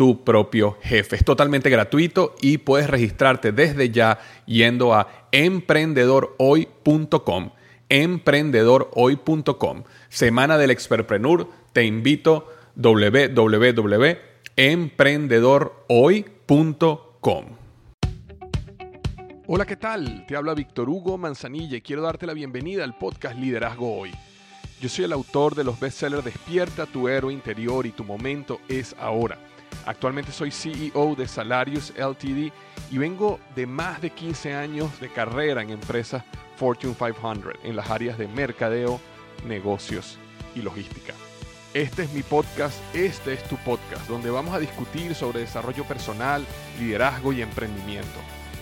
tu propio jefe. Es totalmente gratuito y puedes registrarte desde ya yendo a emprendedorhoy.com. Emprendedorhoy.com. Semana del Expertpreneur. Te invito www.emprendedorhoy.com. Hola, ¿qué tal? Te habla Víctor Hugo Manzanilla y quiero darte la bienvenida al podcast Liderazgo Hoy. Yo soy el autor de los bestsellers Despierta tu héroe interior y tu momento es ahora Actualmente soy CEO de Salarius LTD y vengo de más de 15 años de carrera en empresas Fortune 500 en las áreas de mercadeo, negocios y logística. Este es mi podcast, este es tu podcast, donde vamos a discutir sobre desarrollo personal, liderazgo y emprendimiento.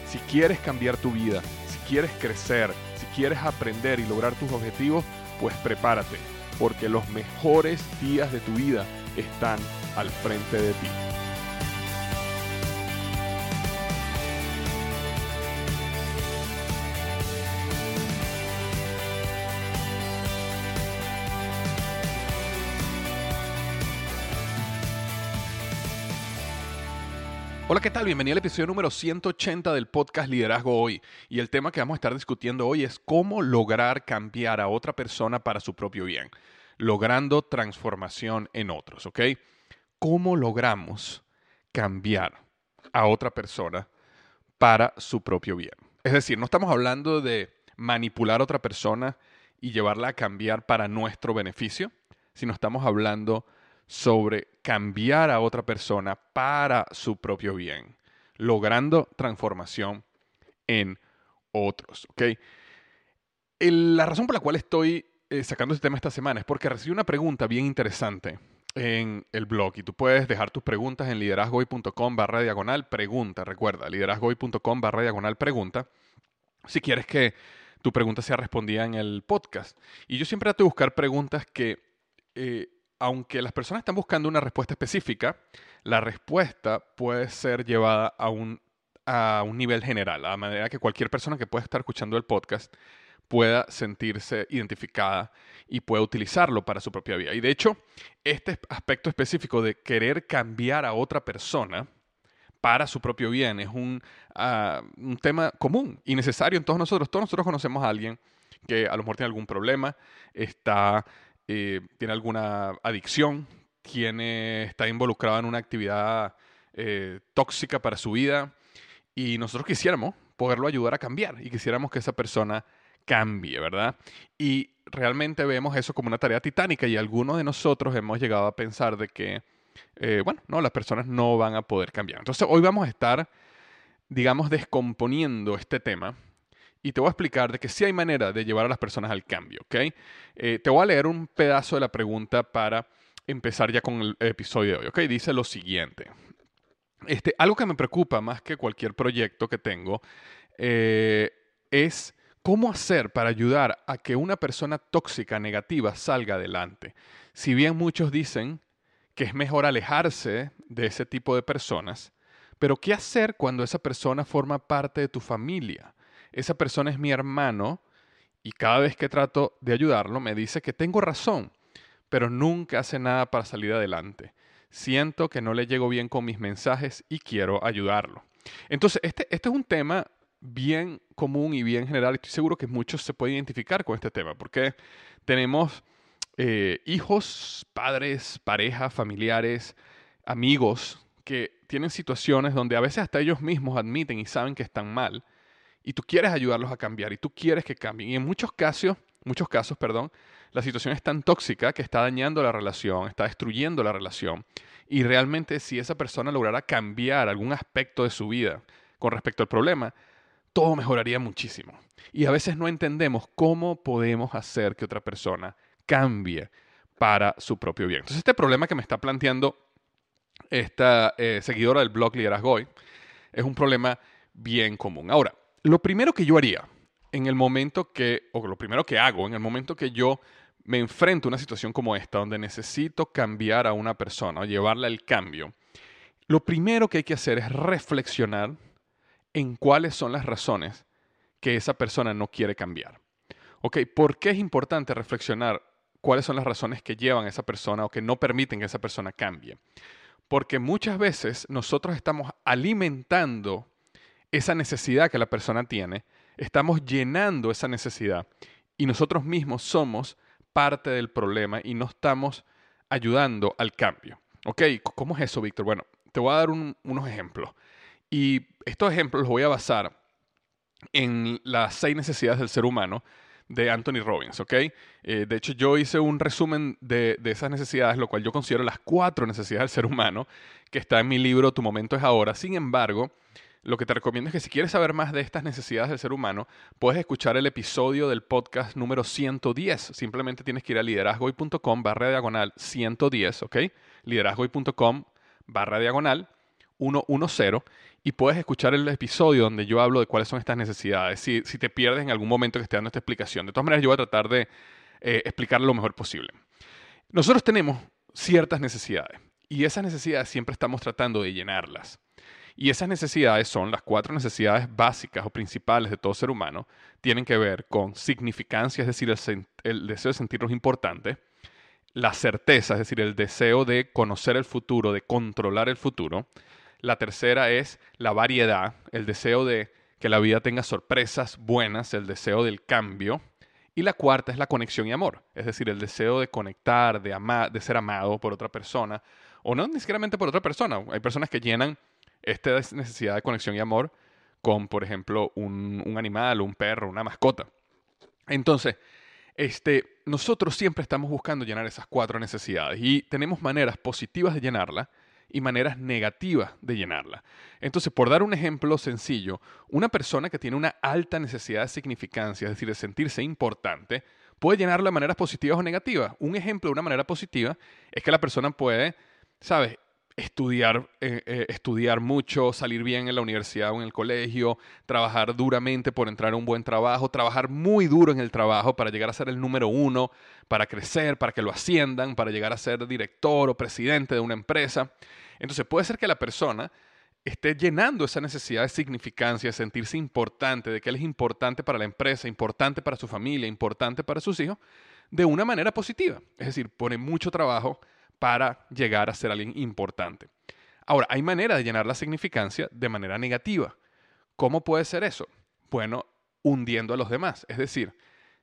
Si quieres cambiar tu vida, si quieres crecer, si quieres aprender y lograr tus objetivos, pues prepárate, porque los mejores días de tu vida están al frente de ti. Hola, ¿qué tal? Bienvenido al episodio número 180 del podcast Liderazgo Hoy. Y el tema que vamos a estar discutiendo hoy es cómo lograr cambiar a otra persona para su propio bien, logrando transformación en otros, ¿ok? ¿Cómo logramos cambiar a otra persona para su propio bien? Es decir, no estamos hablando de manipular a otra persona y llevarla a cambiar para nuestro beneficio, sino estamos hablando sobre cambiar a otra persona para su propio bien, logrando transformación en otros. ¿okay? la razón por la cual estoy eh, sacando este tema esta semana es porque recibí una pregunta bien interesante en el blog y tú puedes dejar tus preguntas en liderazgoy.com barra diagonal pregunta. Recuerda, liderazgoy.com barra diagonal pregunta. Si quieres que tu pregunta sea respondida en el podcast. Y yo siempre trato de buscar preguntas que eh, aunque las personas están buscando una respuesta específica, la respuesta puede ser llevada a un, a un nivel general, a manera que cualquier persona que pueda estar escuchando el podcast pueda sentirse identificada y pueda utilizarlo para su propia vida. Y de hecho, este aspecto específico de querer cambiar a otra persona para su propio bien es un, ah, un tema común y necesario en todos nosotros. Todos nosotros conocemos a alguien que a lo mejor tiene algún problema, está eh, tiene alguna adicción, tiene, está involucrado en una actividad eh, tóxica para su vida y nosotros quisiéramos poderlo ayudar a cambiar y quisiéramos que esa persona cambie, ¿verdad? Y realmente vemos eso como una tarea titánica y algunos de nosotros hemos llegado a pensar de que, eh, bueno, no, las personas no van a poder cambiar. Entonces hoy vamos a estar, digamos, descomponiendo este tema y te voy a explicar de que sí hay manera de llevar a las personas al cambio, ¿ok? Eh, te voy a leer un pedazo de la pregunta para empezar ya con el episodio de hoy, ¿ok? Dice lo siguiente. Este, algo que me preocupa más que cualquier proyecto que tengo eh, es cómo hacer para ayudar a que una persona tóxica, negativa, salga adelante. Si bien muchos dicen que es mejor alejarse de ese tipo de personas, pero ¿qué hacer cuando esa persona forma parte de tu familia? esa persona es mi hermano y cada vez que trato de ayudarlo me dice que tengo razón, pero nunca hace nada para salir adelante. Siento que no le llego bien con mis mensajes y quiero ayudarlo. Entonces, este, este es un tema bien común y bien general. Estoy seguro que muchos se pueden identificar con este tema, porque tenemos eh, hijos, padres, pareja, familiares, amigos que tienen situaciones donde a veces hasta ellos mismos admiten y saben que están mal y tú quieres ayudarlos a cambiar y tú quieres que cambien. Y en muchos casos, muchos casos, perdón, la situación es tan tóxica que está dañando la relación, está destruyendo la relación. Y realmente si esa persona lograra cambiar algún aspecto de su vida con respecto al problema, todo mejoraría muchísimo. Y a veces no entendemos cómo podemos hacer que otra persona cambie para su propio bien. Entonces este problema que me está planteando esta eh, seguidora del blog Liderazgo Hoy es un problema bien común. Ahora, lo primero que yo haría en el momento que, o lo primero que hago en el momento que yo me enfrento a una situación como esta, donde necesito cambiar a una persona o llevarla al cambio, lo primero que hay que hacer es reflexionar en cuáles son las razones que esa persona no quiere cambiar. ¿Ok? ¿Por qué es importante reflexionar cuáles son las razones que llevan a esa persona o que no permiten que esa persona cambie? Porque muchas veces nosotros estamos alimentando esa necesidad que la persona tiene, estamos llenando esa necesidad y nosotros mismos somos parte del problema y no estamos ayudando al cambio. ¿Ok? ¿Cómo es eso, Víctor? Bueno, te voy a dar unos ejemplos. Y estos ejemplos los voy a basar en las seis necesidades del ser humano de Anthony Robbins, ¿ok? Eh, de hecho, yo hice un resumen de, de, esas necesidades, lo cual yo considero las cuatro necesidades del ser humano, que está en mi libro Tu momento es ahora. Sin embargo, lo que te recomiendo es que si quieres saber más de estas necesidades del ser humano, puedes escuchar el episodio del podcast número 110. Simplemente tienes que ir a liderazgoy.com barra diagonal 110, ¿ok? liderazgoy.com barra diagonal 110 y puedes escuchar el episodio donde yo hablo de cuáles son estas necesidades. Si, si te pierdes en algún momento que esté dando esta explicación. De todas maneras, yo voy a tratar de eh, explicar lo mejor posible. Nosotros tenemos ciertas necesidades y esas necesidades siempre estamos tratando de llenarlas. Y esas necesidades son las cuatro necesidades básicas o principales de todo ser humano. Tienen que ver con significancia, es decir, el, deseo de sentirnos importantes, la certeza, es decir, el deseo de conocer el futuro, de controlar el futuro. La tercera es la variedad, el deseo de que la vida tenga sorpresas buenas, el deseo del cambio. Y la cuarta es la conexión y amor, es decir, el deseo de conectar, de, amar, de ser amado por otra persona, o no necesariamente por otra persona. Hay personas que llenan esta necesidad de conexión y amor con, por ejemplo, un, un animal, un perro, una mascota. Entonces, este, nosotros siempre estamos buscando llenar esas cuatro necesidades y tenemos maneras positivas de llenarla y maneras negativas de llenarla. Entonces, por dar un ejemplo sencillo, una persona que tiene una alta necesidad de significancia, es decir, de sentirse importante, puede llenarla de maneras positivas o negativas. Un ejemplo de una manera positiva es que la persona puede, ¿sabes? Estudiar, eh, eh, estudiar mucho, salir bien en la universidad o en el colegio, trabajar duramente por entrar a un buen trabajo, trabajar muy duro en el trabajo para llegar a ser el número uno, para crecer, para que lo asciendan, para llegar a ser director o presidente de una empresa. Entonces puede ser que la persona esté llenando esa necesidad de significancia, de sentirse importante, de que él es importante para la empresa, importante para su familia, importante para sus hijos, de una manera positiva. Es decir, pone mucho trabajo para llegar a ser alguien importante. Ahora, hay manera de llenar la significancia de manera negativa. ¿Cómo puede ser eso? Bueno, hundiendo a los demás. Es decir,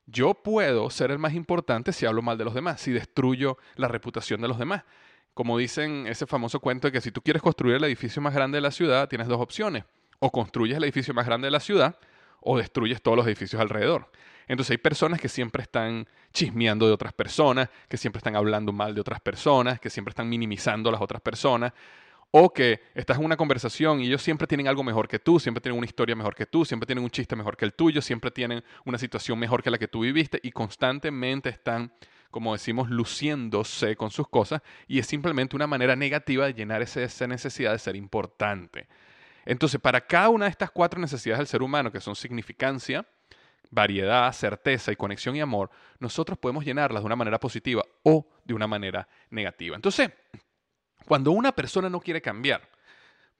yo puedo ser el más importante si hablo mal de los demás, si destruyo la reputación de los demás. Como dicen ese famoso cuento de que si tú quieres construir el edificio más grande de la ciudad, tienes dos opciones. O construyes el edificio más grande de la ciudad o destruyes todos los edificios alrededor. Entonces hay personas que siempre están chismeando de otras personas, que siempre están hablando mal de otras personas, que siempre están minimizando a las otras personas, o que estás en una conversación y ellos siempre tienen algo mejor que tú, siempre tienen una historia mejor que tú, siempre tienen un chiste mejor que el tuyo, siempre tienen una situación mejor que la que tú viviste y constantemente están, como decimos, luciéndose con sus cosas y es simplemente una manera negativa de llenar esa necesidad de ser importante. Entonces, para cada una de estas cuatro necesidades del ser humano, que son significancia, variedad, certeza y conexión y amor, nosotros podemos llenarlas de una manera positiva o de una manera negativa. Entonces, cuando una persona no quiere cambiar,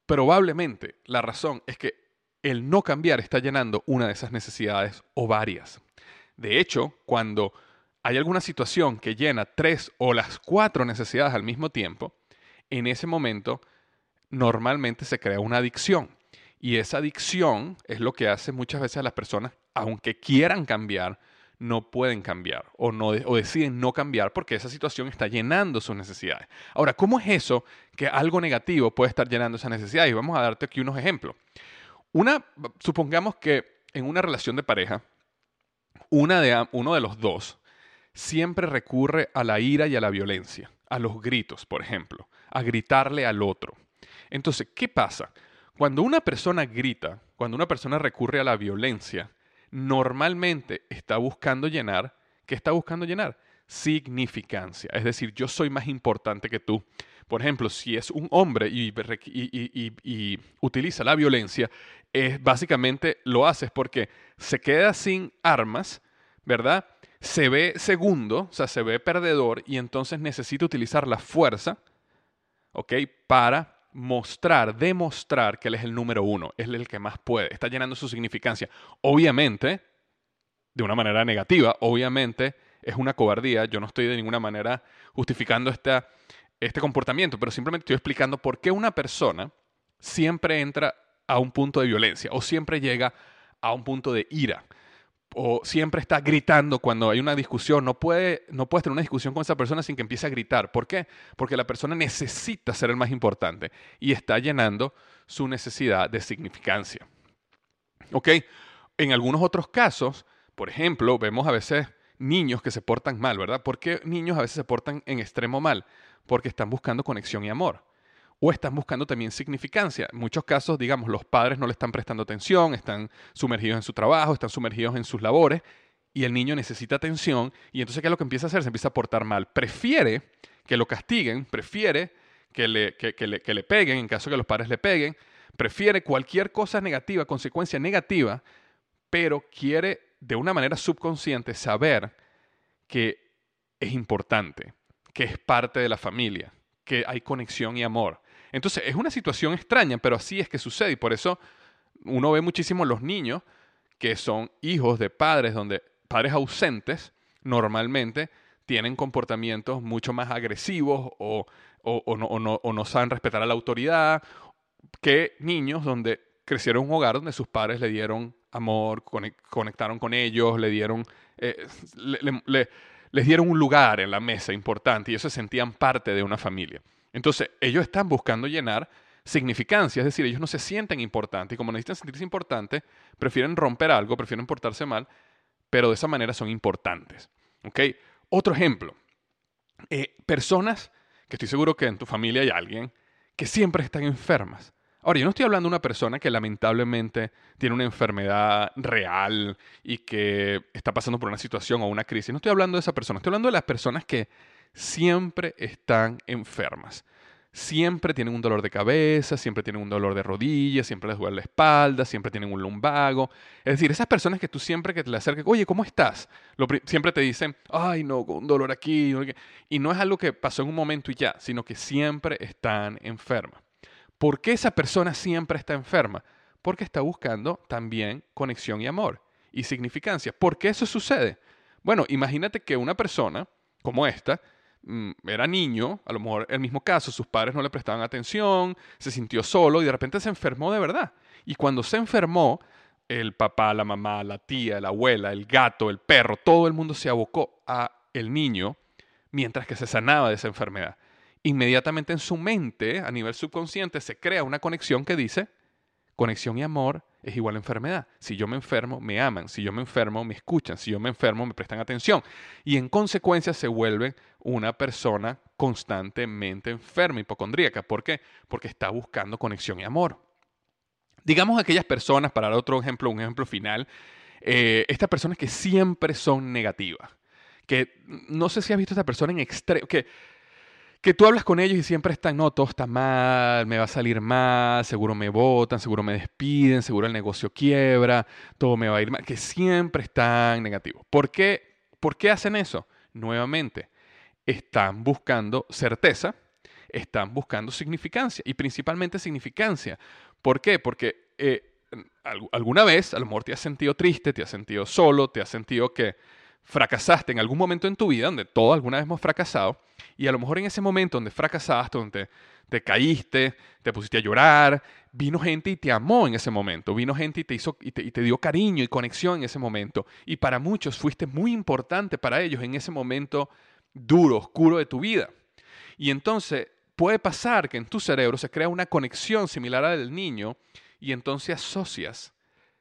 probablemente la razón es que el no cambiar está llenando una de esas necesidades o varias. De hecho, cuando hay alguna situación que llena tres o las cuatro necesidades al mismo tiempo, en ese momento normalmente se crea una adicción. Y esa adicción es lo que hace muchas veces a las personas, aunque quieran cambiar, no pueden cambiar o, no, o deciden no cambiar porque esa situación está llenando sus necesidades. Ahora, ¿cómo es eso que algo negativo puede estar llenando esas necesidades? Y vamos a darte aquí unos ejemplos. Una, supongamos que en una relación de pareja, una de, uno de los dos siempre recurre a la ira y a la violencia, a los gritos, por ejemplo, a gritarle al otro. Entonces, ¿qué pasa? Cuando una persona grita, cuando una persona recurre a la violencia, normalmente está buscando llenar, ¿qué está buscando llenar? Significancia. Es decir, yo soy más importante que tú. Por ejemplo, si es un hombre y, utiliza la violencia, es, básicamente lo hace porque se queda sin armas, ¿verdad? Se ve segundo, o sea, se ve perdedor y entonces necesita utilizar la fuerza, ¿ok? Para mostrar, demostrar que él es el número uno, es el que más puede, está llenando su significancia. Obviamente, de una manera negativa, obviamente es una cobardía, yo no estoy de ninguna manera justificando este comportamiento, pero simplemente estoy explicando por qué una persona siempre entra a un punto de violencia o siempre llega a un punto de ira o siempre está gritando cuando hay una discusión, no puede, no puedes tener una discusión con esa persona sin que empiece a gritar. ¿Por qué? Porque la persona necesita ser el más importante y está llenando su necesidad de significancia. ¿Ok? En algunos otros casos, por ejemplo, vemos a veces niños que se portan mal, ¿verdad? ¿Por qué niños a veces se portan en extremo mal? Porque están buscando conexión y amor o están buscando también significancia. En muchos casos, digamos, los padres no le están prestando atención, están sumergidos en su trabajo, están sumergidos en sus labores y el niño necesita atención y entonces ¿qué es lo que empieza a hacer? Se empieza a portar mal. Prefiere que lo castiguen, prefiere que le, le, que le peguen en caso que los padres le peguen, prefiere cualquier cosa negativa, consecuencia negativa, pero quiere de una manera subconsciente saber que es importante, que es parte de la familia, que hay conexión y amor. Entonces, es una situación extraña, pero así es que sucede y por eso uno ve muchísimo los niños que son hijos de padres donde padres ausentes normalmente tienen comportamientos mucho más agresivos o, no, saben respetar a la autoridad que niños donde crecieron en un hogar donde sus padres le dieron amor, conectaron con ellos, le dieron, eh, les dieron un lugar en la mesa importante y ellos se sentían parte de una familia. Entonces, ellos están buscando llenar significancia, es decir, ellos no se sienten importantes y como necesitan sentirse importantes, prefieren romper algo, prefieren portarse mal, pero de esa manera son importantes. ¿Ok? Otro ejemplo, eh, personas que estoy seguro que en tu familia hay alguien que siempre están enfermas. Ahora, yo no estoy hablando de una persona que lamentablemente tiene una enfermedad real y que está pasando por una situación o una crisis. No estoy hablando de esa persona, estoy hablando de las personas que siempre están enfermas. Siempre tienen un dolor de cabeza, siempre tienen un dolor de rodillas, siempre les duele la espalda, siempre tienen un lumbago. Es decir, esas personas que tú siempre que te le acercas, oye, ¿cómo estás? siempre te dicen, ay, no, un dolor aquí. Y no es algo que pasó en un momento y ya, sino que siempre están enfermas. ¿Por qué esa persona siempre está enferma? Porque está buscando también conexión y amor y significancia. ¿Por qué eso sucede? Bueno, imagínate que una persona como esta era niño, a lo mejor el mismo caso, sus padres no le prestaban atención, se sintió solo y de repente se enfermó de verdad. Y cuando se enfermó, el papá, la mamá, la tía, la abuela, el gato, el perro, todo el mundo se abocó a el niño mientras que se sanaba de esa enfermedad. Inmediatamente en su mente, a nivel subconsciente, se crea una conexión que dice, conexión y amor es igual a enfermedad. Si yo me enfermo, me aman. Si yo me enfermo, me escuchan. Si yo me enfermo, me prestan atención. Y en consecuencia se vuelve una persona constantemente enferma, hipocondríaca. ¿Por qué? Porque está buscando conexión y amor. Digamos aquellas personas, para dar otro ejemplo, un ejemplo final, eh, estas personas que siempre son negativas. Que no sé si has visto a esta persona en extremo, que que tú hablas con ellos y siempre están, no, todo está mal, me va a salir mal, seguro me votan, seguro me despiden, seguro el negocio quiebra, todo me va a ir mal, que siempre están negativos. ¿Por qué, ¿Por qué hacen eso? Nuevamente, están buscando certeza, están buscando significancia y principalmente significancia. ¿Por qué? Porque eh, alguna vez a lo mejor te has sentido triste, te has sentido solo, te has sentido que fracasaste en algún momento en tu vida, donde todos alguna vez hemos fracasado, y a lo mejor en ese momento donde fracasaste, donde te, caíste, te pusiste a llorar, vino gente y te amó en ese momento, vino gente y te, hizo, y te, dio cariño y conexión en ese momento. Y para muchos fuiste muy importante para ellos en ese momento duro, oscuro de tu vida. Y entonces puede pasar que en tu cerebro se crea una conexión similar a la del niño y entonces asocias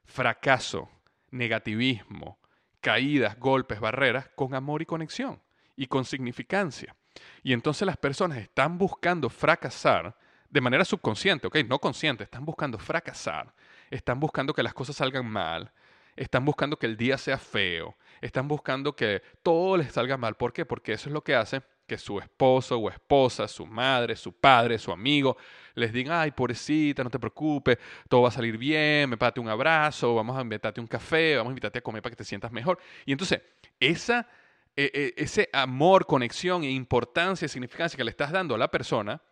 fracaso, negativismo, caídas, golpes, barreras con amor y conexión y con significancia. Y entonces las personas están buscando fracasar de manera subconsciente, ¿ok? No consciente, están buscando fracasar, están buscando que las cosas salgan mal, están buscando que el día sea feo, están buscando que todo les salga mal. ¿Por qué? Porque eso es lo que hace que su esposo o esposa, su madre, su padre, su amigo, les digan, ay, pobrecita, no te preocupes, todo va a salir bien, me pate un abrazo, vamos a invitarte un café, vamos a invitarte a comer para que te sientas mejor. Y entonces, esa, e, e, ese amor, conexión e importancia y significancia que le estás dando a la persona,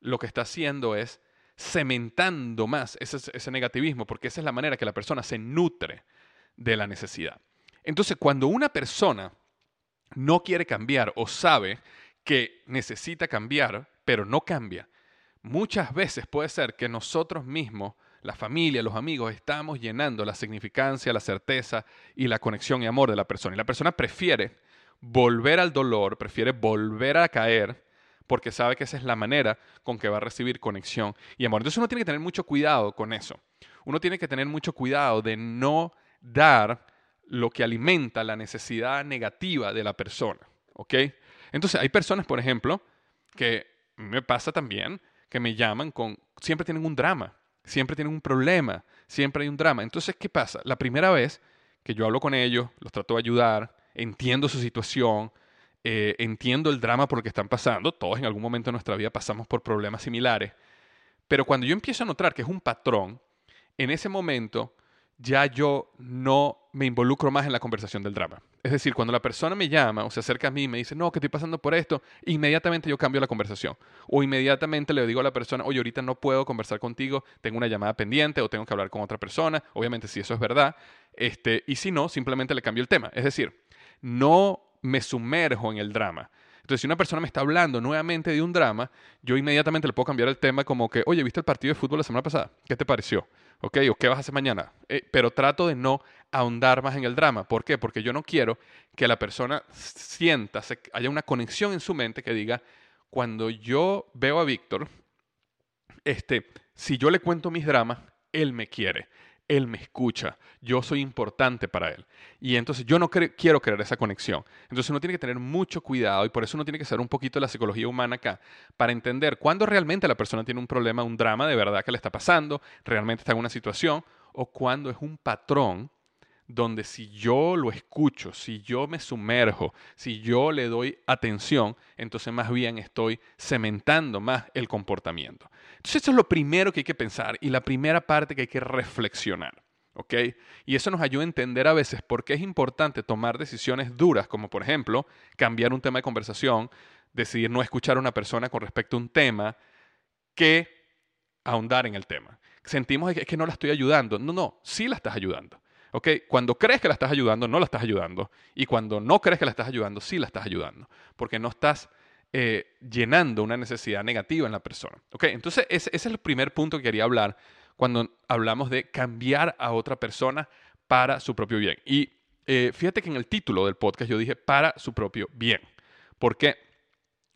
lo que está haciendo es cementando más ese, negativismo, porque esa es la manera que la persona se nutre de la necesidad. Entonces, cuando una persona no quiere cambiar o sabe que necesita cambiar, pero no cambia, muchas veces puede ser que nosotros mismos, la familia, los amigos, estamos llenando la significancia, la certeza y la conexión y amor de la persona. Y la persona prefiere volver al dolor, prefiere volver a caer porque sabe que esa es la manera con que va a recibir conexión y amor. Entonces uno tiene que tener mucho cuidado con eso. Uno tiene que tener mucho cuidado de no dar lo que alimenta la necesidad negativa de la persona. ¿Ok? Entonces hay personas, por ejemplo, que me pasa también, que me llaman con, siempre tienen un drama, siempre tienen un problema, siempre hay un drama. Entonces, ¿qué pasa? La primera vez que yo hablo con ellos, los trato de ayudar, entiendo su situación, eh, entiendo el drama por el que están pasando, todos en algún momento de nuestra vida pasamos por problemas similares, pero cuando yo empiezo a notar que es un patrón, en ese momento ya yo no me involucro más en la conversación del drama. Es decir, cuando la persona me llama o se acerca a mí y me dice, no, que estoy pasando por esto, inmediatamente yo cambio la conversación. O inmediatamente le digo a la persona, oye, ahorita no puedo conversar contigo, tengo una llamada pendiente o tengo que hablar con otra persona. Obviamente, si eso es verdad. Este, y si no, simplemente le cambio el tema. Es decir, no me sumerjo en el drama. Entonces, si una persona me está hablando nuevamente de un drama, yo inmediatamente le puedo cambiar el tema como que, oye, ¿viste el partido de fútbol la semana pasada? ¿Qué te pareció? ¿Ok? ¿O qué vas a hacer mañana? Eh, pero trato de no ahondar más en el drama. ¿Por qué? Porque yo no quiero que la persona sienta, se, haya una conexión en su mente que diga, cuando yo veo a Víctor, este, si yo le cuento mis dramas, él me quiere. Él me escucha, yo soy importante para Él. Y entonces yo no quiero crear esa conexión. Entonces uno tiene que tener mucho cuidado y por eso uno tiene que saber un poquito de la psicología humana acá, para entender cuándo realmente la persona tiene un problema, un drama de verdad que le está pasando, realmente está en una situación, o cuándo es un patrón donde si yo lo escucho, si yo me sumerjo, si yo le doy atención, entonces más bien estoy cementando más el comportamiento. Entonces, eso es lo primero que hay que pensar y la primera parte que hay que reflexionar. ¿Ok? Y eso nos ayuda a entender a veces por qué es importante tomar decisiones duras, como por ejemplo cambiar un tema de conversación, decidir no escuchar a una persona con respecto a un tema, que ahondar en el tema. Sentimos que, que no la estoy ayudando. No, no, sí la estás ayudando. ¿Ok? Cuando crees que la estás ayudando, no la estás ayudando. Y cuando no crees que la estás ayudando, sí la estás ayudando. Porque no estás eh, llenando una necesidad negativa en la persona. ¿Ok? Entonces, ese, es el primer punto que quería hablar cuando hablamos de cambiar a otra persona para su propio bien. Y eh, fíjate que en el título del podcast yo dije para su propio bien. ¿Por qué?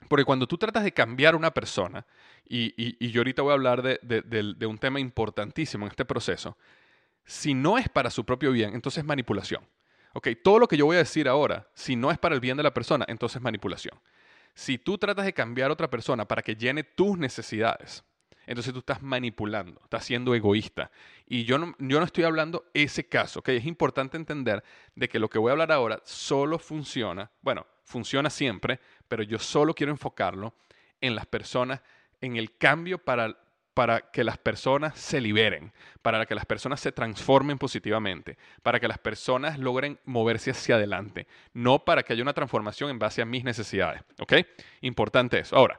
Porque cuando tú tratas de cambiar a una persona, y, yo ahorita voy a hablar de, de, un tema importantísimo en este proceso, si no es para su propio bien, entonces es manipulación. ¿Ok? Todo lo que yo voy a decir ahora, si no es para el bien de la persona, entonces es manipulación. Si tú tratas de cambiar a otra persona para que llene tus necesidades, entonces tú estás manipulando, estás siendo egoísta. Y yo no, yo no estoy hablando ese caso, ¿ok? Es importante entender de que lo que voy a hablar ahora solo funciona, bueno, funciona siempre, pero yo solo quiero enfocarlo en las personas, en el cambio para para que las personas se liberen, para que las personas se transformen positivamente, para que las personas logren moverse hacia adelante, no para que haya una transformación en base a mis necesidades. ¿Ok? Importante eso. Ahora,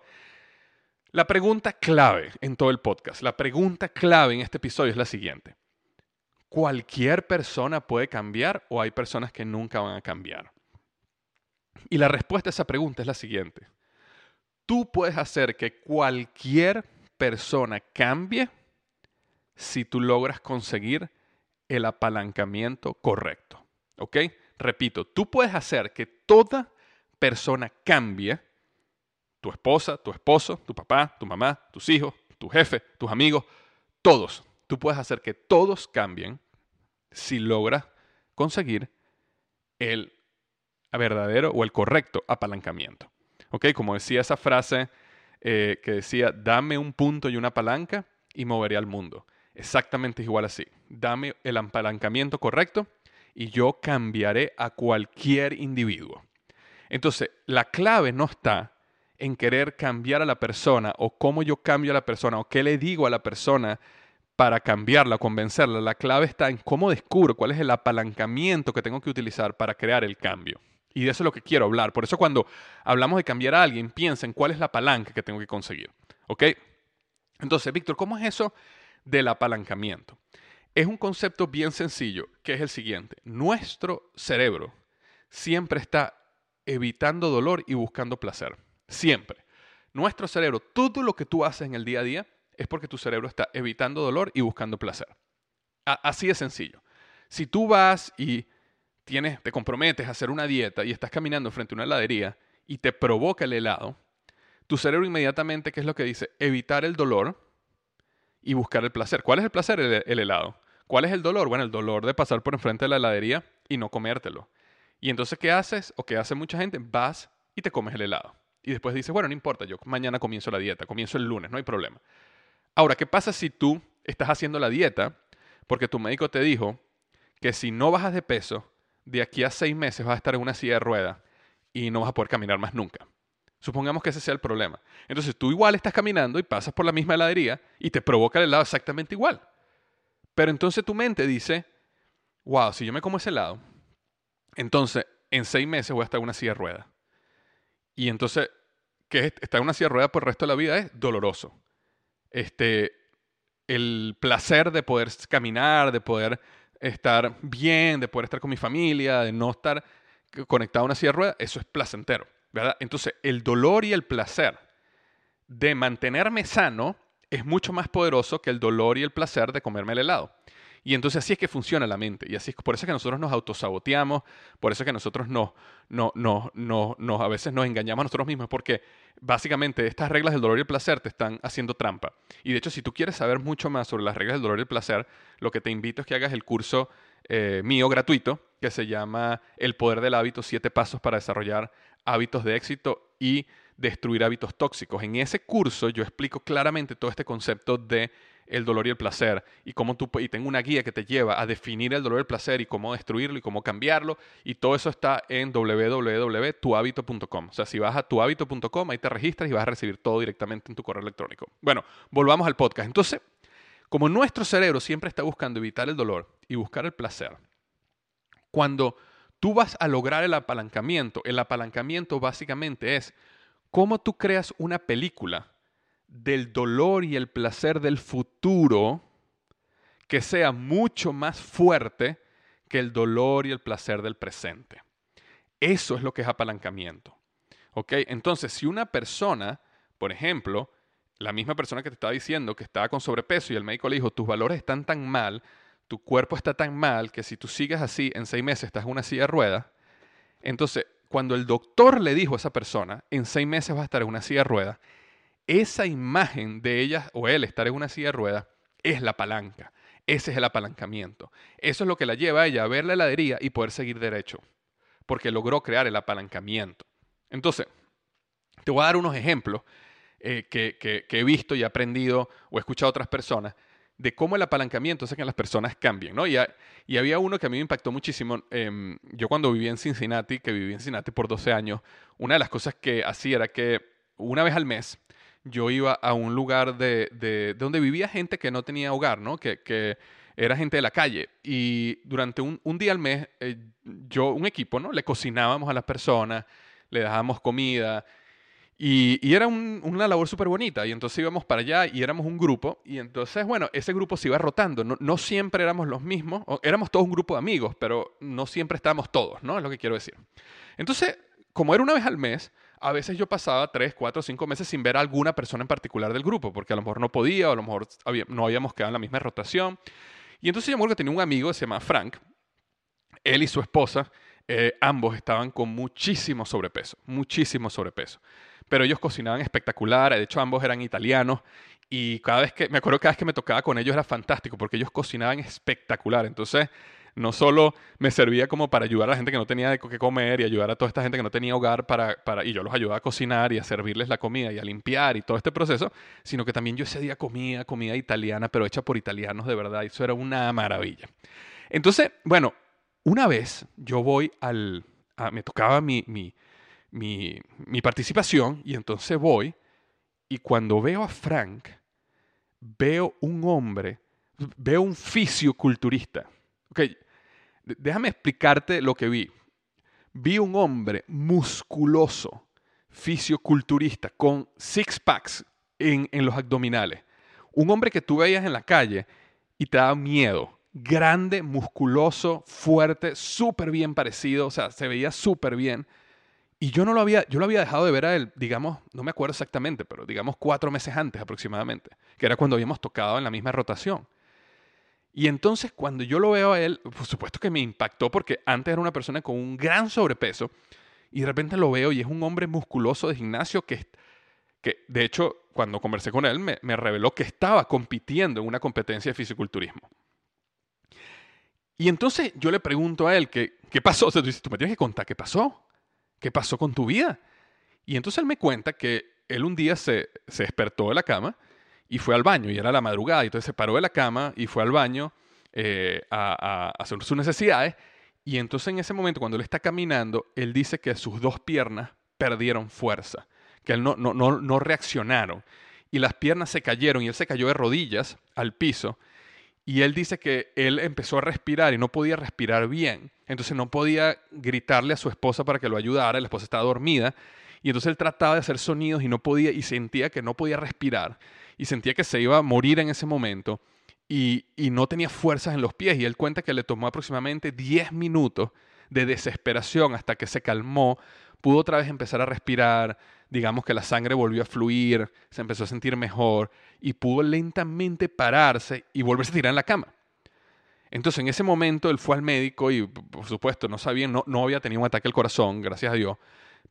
la pregunta clave en todo el podcast, la pregunta clave en este episodio es la siguiente. ¿Cualquier persona puede cambiar o hay personas que nunca van a cambiar? Y la respuesta a esa pregunta es la siguiente. Tú puedes hacer que cualquier persona cambie si tú logras conseguir el apalancamiento correcto. ¿Ok? Repito, tú puedes hacer que toda persona cambie, tu esposa, tu esposo, tu papá, tu mamá, tus hijos, tu jefe, tus amigos, todos. Tú puedes hacer que todos cambien si logras conseguir el verdadero o el correcto apalancamiento. ¿Ok? Como decía esa frase eh, que decía, dame un punto y una palanca y moveré al mundo. Exactamente igual así. Dame el apalancamiento correcto y yo cambiaré a cualquier individuo. Entonces, la clave no está en querer cambiar a la persona o cómo yo cambio a la persona o qué le digo a la persona para cambiarla, convencerla. La clave está en cómo descubro cuál es el apalancamiento que tengo que utilizar para crear el cambio. Y de eso es lo que quiero hablar. Por eso cuando hablamos de cambiar a alguien, piensa en cuál es la palanca que tengo que conseguir. ¿Ok? Entonces, Víctor, ¿cómo es eso del apalancamiento? Es un concepto bien sencillo, que es el siguiente. Nuestro cerebro siempre está evitando dolor y buscando placer. Siempre. Nuestro cerebro, todo lo que tú haces en el día a día es porque tu cerebro está evitando dolor y buscando placer. así de sencillo. Si tú vas y tienes, te comprometes a hacer una dieta y estás caminando frente a una heladería y te provoca el helado, tu cerebro inmediatamente, ¿qué es lo que dice? Evitar el dolor y buscar el placer. ¿Cuál es el placer? El, helado. ¿Cuál es el dolor? Bueno, el dolor de pasar por enfrente de la heladería y no comértelo. Y entonces, ¿qué haces? O qué hace mucha gente, vas y te comes el helado. Y después dices, bueno, no importa, yo mañana comienzo la dieta, comienzo el lunes, no hay problema. Ahora, ¿qué pasa si tú estás haciendo la dieta porque tu médico te dijo que si no bajas de peso, de aquí a seis meses vas a estar en una silla de ruedas y no vas a poder caminar más nunca? Supongamos que ese sea el problema. Entonces tú igual estás caminando y pasas por la misma heladería y te provoca el helado exactamente igual. Pero entonces tu mente dice, wow, si yo me como ese helado, entonces en seis meses voy a estar en una silla de ruedas. Y entonces, que estar en una silla de ruedas por el resto de la vida es doloroso este, el placer de poder caminar, de poder estar bien, de poder estar con mi familia, de no estar conectado a una silla de ruedas, eso es placentero, ¿verdad? Entonces, el dolor y el placer de mantenerme sano es mucho más poderoso que el dolor y el placer de comerme el helado. Y entonces así es que funciona la mente. Y así es por eso es que nosotros nos autosaboteamos, por eso es que nosotros no, no, no, no, a veces nos engañamos a nosotros mismos, porque básicamente estas reglas del dolor y el placer te están haciendo trampa. Y de hecho, si tú quieres saber mucho más sobre las reglas del dolor y el placer, lo que te invito es que hagas el curso eh, mío gratuito, que se llama El Poder del Hábito, siete pasos para desarrollar hábitos de éxito y destruir hábitos tóxicos. En ese curso yo explico claramente todo este concepto de el dolor y el placer y cómo tú y tengo una guía que te lleva a definir el dolor y el placer y cómo destruirlo y cómo cambiarlo y todo eso está en www.tuhabito.com. O sea, si vas a tuhabito.com ahí te registras y vas a recibir todo directamente en tu correo electrónico. Bueno, volvamos al podcast. Entonces, como nuestro cerebro siempre está buscando evitar el dolor y buscar el placer, cuando tú vas a lograr el apalancamiento, el apalancamiento básicamente es cómo tú creas una película del dolor y el placer del futuro que sea mucho más fuerte que el dolor y el placer del presente. Eso es lo que es apalancamiento. ¿Ok? Entonces, si una persona, por ejemplo, la misma persona que te estaba diciendo que estaba con sobrepeso y el médico le dijo, tus valores están tan mal, tu cuerpo está tan mal, que si tú sigues así, en seis meses estás en una silla de ruedas, entonces, cuando el doctor le dijo a esa persona, en seis meses vas a estar en una silla de ruedas, esa imagen de ella o él estar en una silla de ruedas es la palanca. Ese es el apalancamiento. Eso es lo que la lleva a ella a ver la heladería y poder seguir derecho, porque logró crear el apalancamiento. Entonces, te voy a dar unos ejemplos eh, que, he visto y aprendido o he escuchado a otras personas de cómo el apalancamiento hace que las personas cambien, ¿no? Y, y había uno que a mí me impactó muchísimo. Em, yo cuando viví en Cincinnati, que viví en Cincinnati por 12 años, una de las cosas que hacía era que una vez al mes yo iba a un lugar de, donde vivía gente que no tenía hogar, ¿no? Que, era gente de la calle. Y durante un, día al mes, eh, yo, un equipo, ¿no? Le cocinábamos a las personas, le dábamos comida. Y, era una labor súper bonita. Y entonces íbamos para allá y éramos un grupo. Y entonces, bueno, ese grupo se iba rotando. No, no siempre éramos los mismos. éramos todos un grupo de amigos, pero no siempre estábamos todos, ¿no? Es lo que quiero decir. Entonces, como era una vez al mes, a veces yo pasaba tres, cuatro, cinco meses sin ver a alguna persona en particular del grupo, porque a lo mejor no podía, o a lo mejor no habíamos quedado en la misma rotación. Y entonces yo me acuerdo que tenía un amigo que se llama Frank, él y su esposa, eh, ambos estaban con muchísimo sobrepeso, muchísimo sobrepeso. Pero ellos cocinaban espectacular, de hecho ambos eran italianos y cada vez que, me acuerdo cada vez que me tocaba con ellos era fantástico porque ellos cocinaban espectacular. Entonces, no solo me servía como para ayudar a la gente que no tenía de qué comer y ayudar a toda esta gente que no tenía hogar para, para, y yo los ayudaba a cocinar y a servirles la comida y a limpiar y todo este proceso, sino que también yo ese día comía comida italiana, pero hecha por italianos de verdad, y eso era una maravilla. Entonces, bueno, una vez yo voy al, me tocaba mi, mi, mi, mi participación y entonces voy y cuando veo a Frank, veo un hombre, veo un fisioculturista. Okay, déjame explicarte lo que vi. Vi un hombre musculoso, fisioculturista, con six packs en, en los abdominales. Un hombre que tú veías en la calle y te daba miedo. Grande, musculoso, fuerte, súper bien parecido, o sea, se veía súper bien. Y yo no lo había, yo lo había dejado de ver a él, digamos, no me acuerdo exactamente, pero digamos cuatro meses antes aproximadamente, que era cuando habíamos tocado en la misma rotación. Y entonces cuando yo lo veo a él, por supuesto que me impactó porque antes era una persona con un gran sobrepeso y de repente lo veo y es un hombre musculoso de gimnasio que, que de hecho, cuando conversé con él me, reveló que estaba compitiendo en una competencia de fisiculturismo. Y entonces yo le pregunto a él, ¿qué, qué pasó? O sea, tú dices, tú me tienes que contar qué pasó. ¿Qué pasó con tu vida? Y entonces él me cuenta que él un día se, despertó de la cama y fue al baño, y era la madrugada, y entonces se paró de la cama y fue al baño eh, a, hacer sus necesidades, y entonces en ese momento, cuando él está caminando, él dice que sus dos piernas perdieron fuerza, que él no, no, no, no reaccionaron, y las piernas se cayeron, y él se cayó de rodillas al piso, y él dice que él empezó a respirar y no podía respirar bien. Entonces no podía gritarle a su esposa para que lo ayudara. La esposa estaba dormida. Y entonces él trataba de hacer sonidos y no podía, y sentía que no podía respirar. Y sentía que se iba a morir en ese momento. Y, y no tenía fuerzas en los pies. Y él cuenta que le tomó aproximadamente 10 minutos de desesperación hasta que se calmó, pudo otra vez empezar a respirar, digamos que la sangre volvió a fluir, se empezó a sentir mejor y pudo lentamente pararse y volverse a tirar en la cama. Entonces en ese momento él fue al médico y por supuesto no sabía, no, no había tenido un ataque al corazón, gracias a Dios,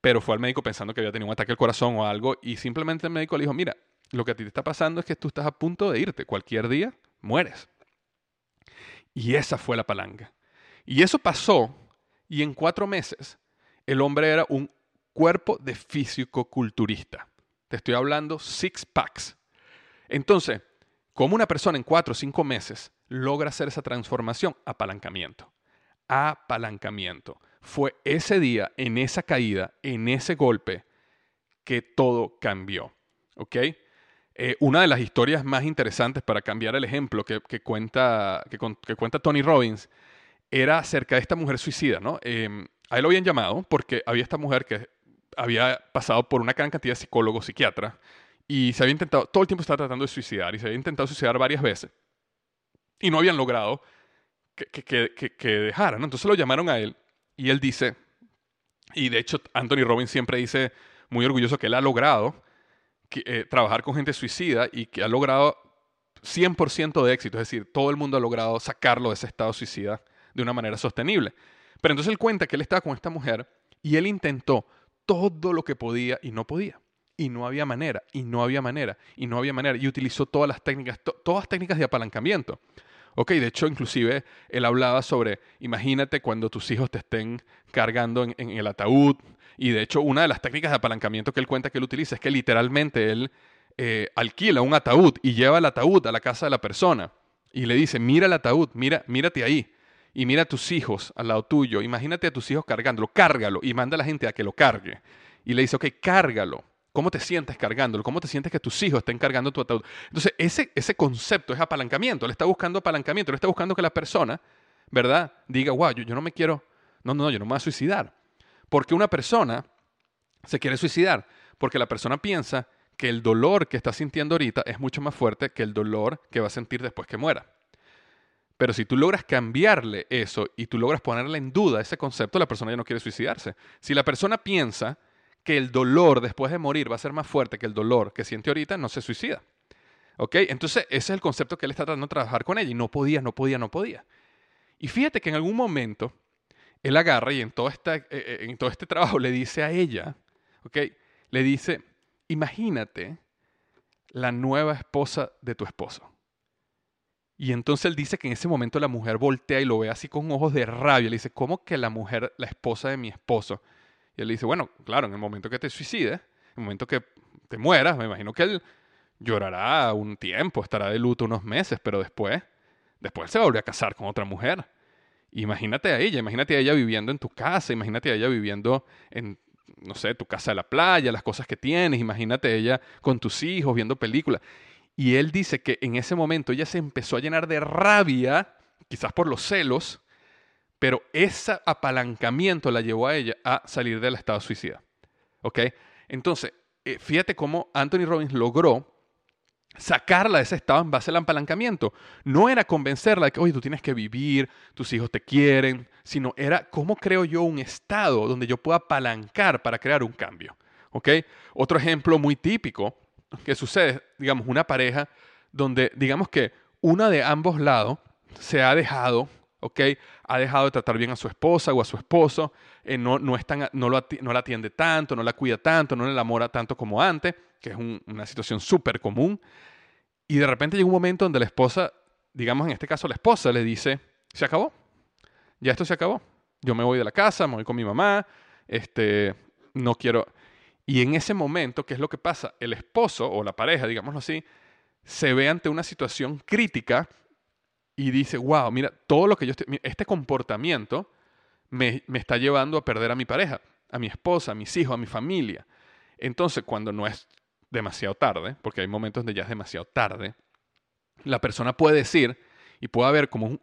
pero fue al médico pensando que había tenido un ataque al corazón o algo y simplemente el médico le dijo, mira, lo que a ti te está pasando es que tú estás a punto de irte, cualquier día mueres. Y esa fue la palanca. Y eso pasó y en cuatro meses el hombre era un cuerpo de físico-culturista. Te estoy hablando six packs. Entonces, como una persona en cuatro o cinco meses logra hacer esa transformación? Apalancamiento. Apalancamiento. Fue ese día, en esa caída, en ese golpe, que todo cambió. ¿Ok? Eh, una de las historias más interesantes para cambiar el ejemplo que, cuenta, que, cuenta Tony Robbins era acerca de esta mujer suicida, ¿no? Em, a él lo habían llamado porque había esta mujer que había pasado por una gran cantidad de psicólogos, psiquiatras, y se había intentado, todo el tiempo estaba tratando de suicidar, y se había intentado suicidar varias veces, y no habían logrado que, que, que, dejara, ¿no? Entonces lo llamaron a él, y él dice, y de hecho Anthony Robbins siempre dice, muy orgulloso, que él ha logrado eh, trabajar con gente suicida y que ha logrado 100% de éxito, es decir, todo el mundo ha logrado sacarlo de ese estado suicida de una manera sostenible. Pero entonces él cuenta que él estaba con esta mujer y él intentó todo lo que podía y no podía. Y no había manera, y no había manera, y no había manera. Y utilizó todas las técnicas, todas las técnicas de apalancamiento. Ok, de hecho, inclusive él hablaba sobre, imagínate cuando tus hijos te estén cargando en, el ataúd. Y de hecho, una de las técnicas de apalancamiento que él cuenta que él utiliza es que literalmente él eh, alquila un ataúd y lleva el ataúd a la casa de la persona. Y le dice, mira el ataúd, mira, mírate ahí y mira a tus hijos al lado tuyo, imagínate a tus hijos cargándolo, cárgalo y manda a la gente a que lo cargue. Y le dice, ok, cárgalo. ¿Cómo te sientes cargándolo? ¿Cómo te sientes que tus hijos estén cargando tu ataúd? Entonces, ese, ese concepto es apalancamiento. Le está buscando apalancamiento. Le está buscando que la persona, ¿verdad? Diga, wow, yo, yo no me quiero, no, no, yo no me voy a suicidar. Porque una persona se quiere suicidar. Porque la persona piensa que el dolor que está sintiendo ahorita es mucho más fuerte que el dolor que va a sentir después que muera. Pero si tú logras cambiarle eso y tú logras ponerle en duda ese concepto, la persona ya no quiere suicidarse. Si la persona piensa que el dolor después de morir va a ser más fuerte que el dolor que siente ahorita, no se suicida. ¿Ok? Entonces, ese es el concepto que él está tratando de trabajar con ella y no podía, no podía, no podía. Y fíjate que en algún momento él agarra y en todo, esta, eh, eh, en todo este trabajo le dice a ella, ¿ok? Le dice, imagínate la nueva esposa de tu esposo. Y entonces él dice que en ese momento la mujer voltea y lo ve así con ojos de rabia. Le dice, ¿cómo que la mujer, la esposa de mi esposo? Y él le dice, bueno, claro, en el momento que te suicides, en el momento que te mueras, me imagino que él llorará un tiempo, estará de luto unos meses, pero después, después se volvió a casar con otra mujer. Imagínate a ella, imagínate a ella viviendo en tu casa, imagínate a ella viviendo en, no sé, tu casa de la playa, las cosas que tienes, imagínate a ella con tus hijos viendo películas. Y él dice que en ese momento ella se empezó a llenar de rabia, quizás por los celos, pero ese apalancamiento la llevó a ella a salir del estado suicida. ¿Ok? Entonces, eh, fíjate cómo Anthony Robbins logró sacarla de ese estado en base al apalancamiento. No era convencerla de que, oye, tú tienes que vivir, tus hijos te quieren, sino era cómo creo yo un estado donde yo pueda apalancar para crear un cambio. ¿Ok? Otro ejemplo muy típico que sucede, digamos, una pareja donde, digamos que una de ambos lados se ha dejado, ¿ok? Ha dejado de tratar bien a su esposa o a su esposo, eh, no, no, no, lo no la atiende tanto, no la cuida tanto, no la enamora tanto como antes, que es una situación súper común. Y de repente llega un momento donde la esposa, digamos en este caso la esposa, le dice, se acabó, ya esto se acabó, yo me voy de la casa, me voy con mi mamá, este, no quiero... Y en ese momento, ¿qué es lo que pasa? El esposo o la pareja, digámoslo así, se ve ante una situación crítica y dice, wow, mira, todo lo que yo estoy, este comportamiento me, está llevando a perder a mi pareja, a mi esposa, a mis hijos, a mi familia. Entonces, cuando no es demasiado tarde, porque hay momentos donde ya es demasiado tarde, la persona puede decir y puede haber como,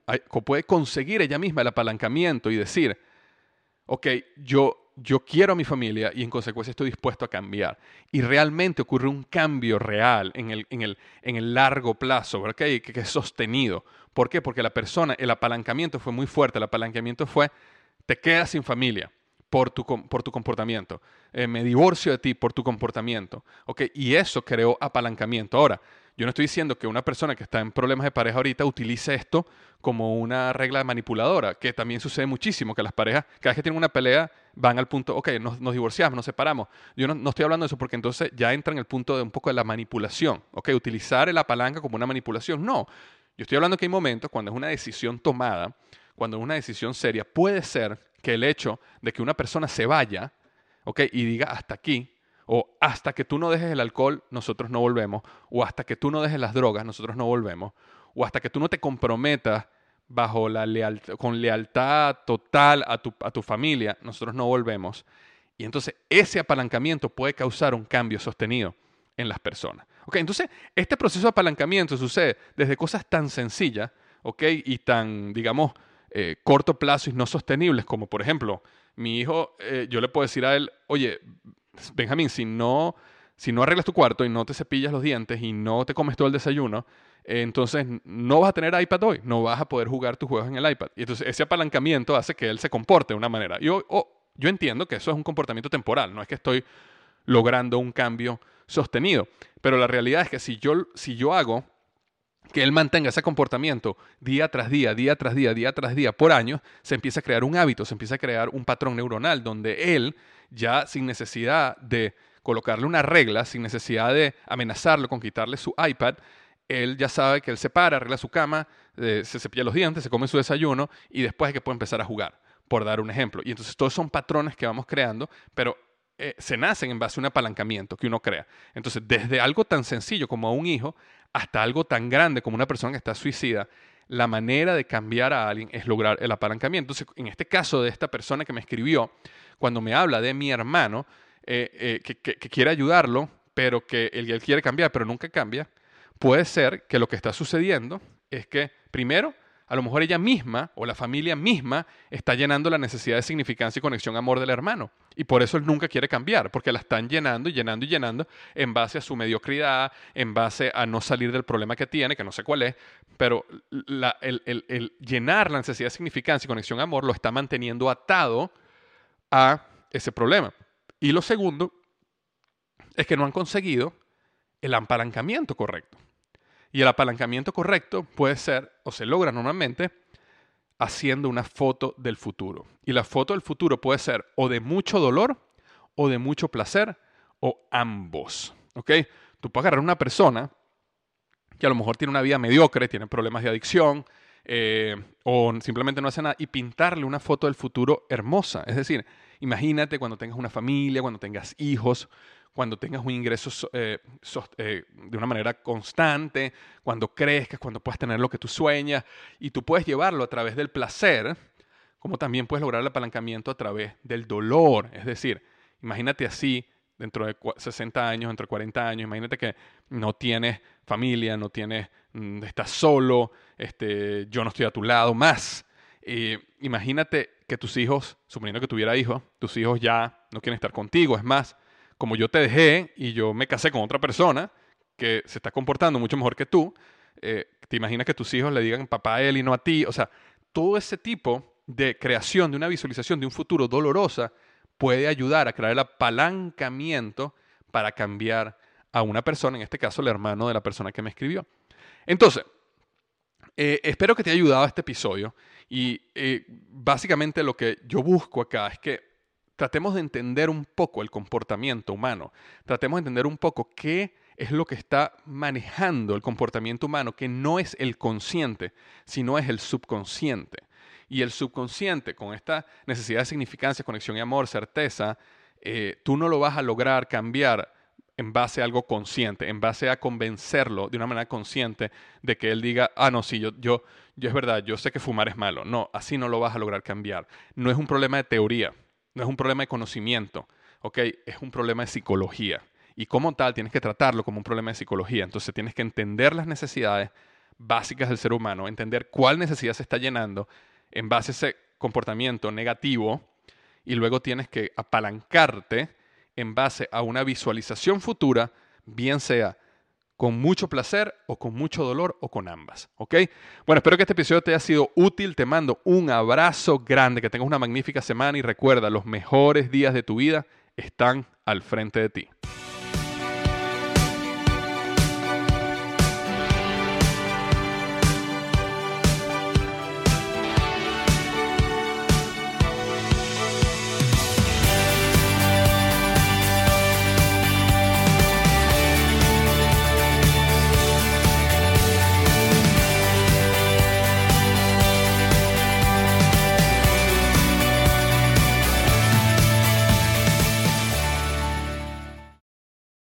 puede conseguir ella misma el apalancamiento y decir, ok, yo yo quiero a mi familia y en consecuencia estoy dispuesto a cambiar. Y realmente ocurre un cambio real en el, en el, en el largo plazo, ¿verdad? Que, que, es sostenido. ¿Por qué? Porque la persona, el apalancamiento fue muy fuerte. El apalancamiento fue, te quedas sin familia por tu, por tu comportamiento. Eh, me divorcio de ti por tu comportamiento. ¿ok? Y eso creó apalancamiento. Ahora, yo no estoy diciendo que una persona que está en problemas de pareja ahorita utilice esto como una regla manipuladora, que también sucede muchísimo, que las parejas, cada vez que tienen una pelea, van al punto, ok, nos, divorciamos, nos separamos. Yo no, estoy hablando de eso porque entonces ya entra en el punto de un poco de la manipulación, ok, utilizar la palanca como una manipulación. No, yo estoy hablando que hay momentos cuando es una decisión tomada, cuando es una decisión seria, puede ser que el hecho de que una persona se vaya, ok, y diga hasta aquí, o hasta que tú no dejes el alcohol, nosotros no volvemos. O hasta que tú no dejes las drogas, nosotros no volvemos. O hasta que tú no te comprometas bajo la con lealtad total a tu, a tu familia, nosotros no volvemos. Y entonces ese apalancamiento puede causar un cambio sostenido en las personas. Okay, entonces, este proceso de apalancamiento sucede desde cosas tan sencillas okay, y tan, digamos, eh, corto plazo y no sostenibles, como por ejemplo, mi hijo, eh, yo le puedo decir a él, oye, Benjamín, si no, si no arreglas tu cuarto y no te cepillas los dientes y no te comes todo el desayuno, entonces no vas a tener iPad hoy, no vas a poder jugar tus juegos en el iPad. Y entonces ese apalancamiento hace que él se comporte de una manera. Yo, yo entiendo que eso es un comportamiento temporal, no es que estoy logrando un cambio sostenido, pero la realidad es que si yo, si yo hago que él mantenga ese comportamiento día tras día, día tras día, día tras día, por año, se empieza a crear un hábito, se empieza a crear un patrón neuronal donde él ya sin necesidad de colocarle una regla, sin necesidad de amenazarlo con quitarle su iPad, él ya sabe que él se para, arregla su cama, eh, se cepilla los dientes, se come su desayuno y después es que puede empezar a jugar, por dar un ejemplo. Y entonces todos son patrones que vamos creando, pero eh, se nacen en base a un apalancamiento que uno crea. Entonces, desde algo tan sencillo como a un hijo hasta algo tan grande como una persona que está suicida, la manera de cambiar a alguien es lograr el apalancamiento. Entonces, en este caso de esta persona que me escribió, cuando me habla de mi hermano, eh, eh, que, quiere ayudarlo, pero que él, quiere cambiar, pero nunca cambia, puede ser que lo que está sucediendo es que, primero, a lo mejor ella misma o la familia misma está llenando la necesidad de significancia y conexión amor del hermano. Y por eso él nunca quiere cambiar, porque la están llenando y llenando y llenando en base a su mediocridad, en base a no salir del problema que tiene, que no sé cuál es, pero el, llenar la necesidad de significancia y conexión amor lo está manteniendo atado a ese problema. Y lo segundo es que no han conseguido el apalancamiento correcto. Y el apalancamiento correcto puede ser, o se logra normalmente, haciendo una foto del futuro. Y la foto del futuro puede ser o de mucho dolor o de mucho placer o ambos. ¿Ok? Tú puedes agarrar una persona que a lo mejor tiene una vida mediocre, tiene problemas de adicción eh, o simplemente no hace nada y pintarle una foto del futuro hermosa. Es decir, imagínate cuando tengas una familia, cuando tengas hijos, cuando tengas un ingreso eh, eh, de una manera constante, cuando crezcas, cuando puedas tener lo que tú sueñas y tú puedes llevarlo a través del placer, como también puedes lograr el apalancamiento a través del dolor. Es decir, imagínate así, dentro de 60 años, dentro de 40 años, imagínate que no tienes familia, no tienes, mm, estás solo, este, yo no estoy a tu lado, más. imagínate que tus hijos, suponiendo que tuviera hijos, tus hijos ya no quieren estar contigo, es más, como yo te dejé y yo me casé con otra persona que se está comportando mucho mejor que tú, eh, te imaginas que tus hijos le digan papá a él y no a ti, o sea, todo ese tipo de creación de una visualización de un futuro dolorosa puede ayudar a crear el apalancamiento para cambiar a una persona, en este caso el hermano de la persona que me escribió. Entonces, eh, espero que te haya ayudado este episodio y eh, básicamente lo que yo busco acá es que tratemos de entender un poco el comportamiento humano, tratemos de entender un poco qué es lo que está manejando el comportamiento humano, que no es el consciente, sino es el subconsciente. Y el subconsciente, con esta necesidad de significancia, conexión y amor, certeza, eh, tú no lo vas a lograr cambiar en base a algo consciente, en base a convencerlo de una manera consciente de que él diga, ah, no, sí, yo, yo, yo es verdad, yo sé que fumar es malo. No, así no lo vas a lograr cambiar. No es un problema de teoría, no es un problema de conocimiento. Es un problema de psicología. Y como tal, tienes que tratarlo como un problema de psicología. Entonces tienes que entender las necesidades básicas del ser humano, entender cuál necesidad se está llenando en base a ese comportamiento negativo y luego tienes que apalancarte en base a una visualización futura, bien sea con mucho placer o con mucho dolor o con ambas. ¿Ok? Bueno, espero que este episodio te haya sido útil. Te mando un abrazo grande, que tengas una magnífica semana y recuerda, los mejores días de tu vida están al frente de ti.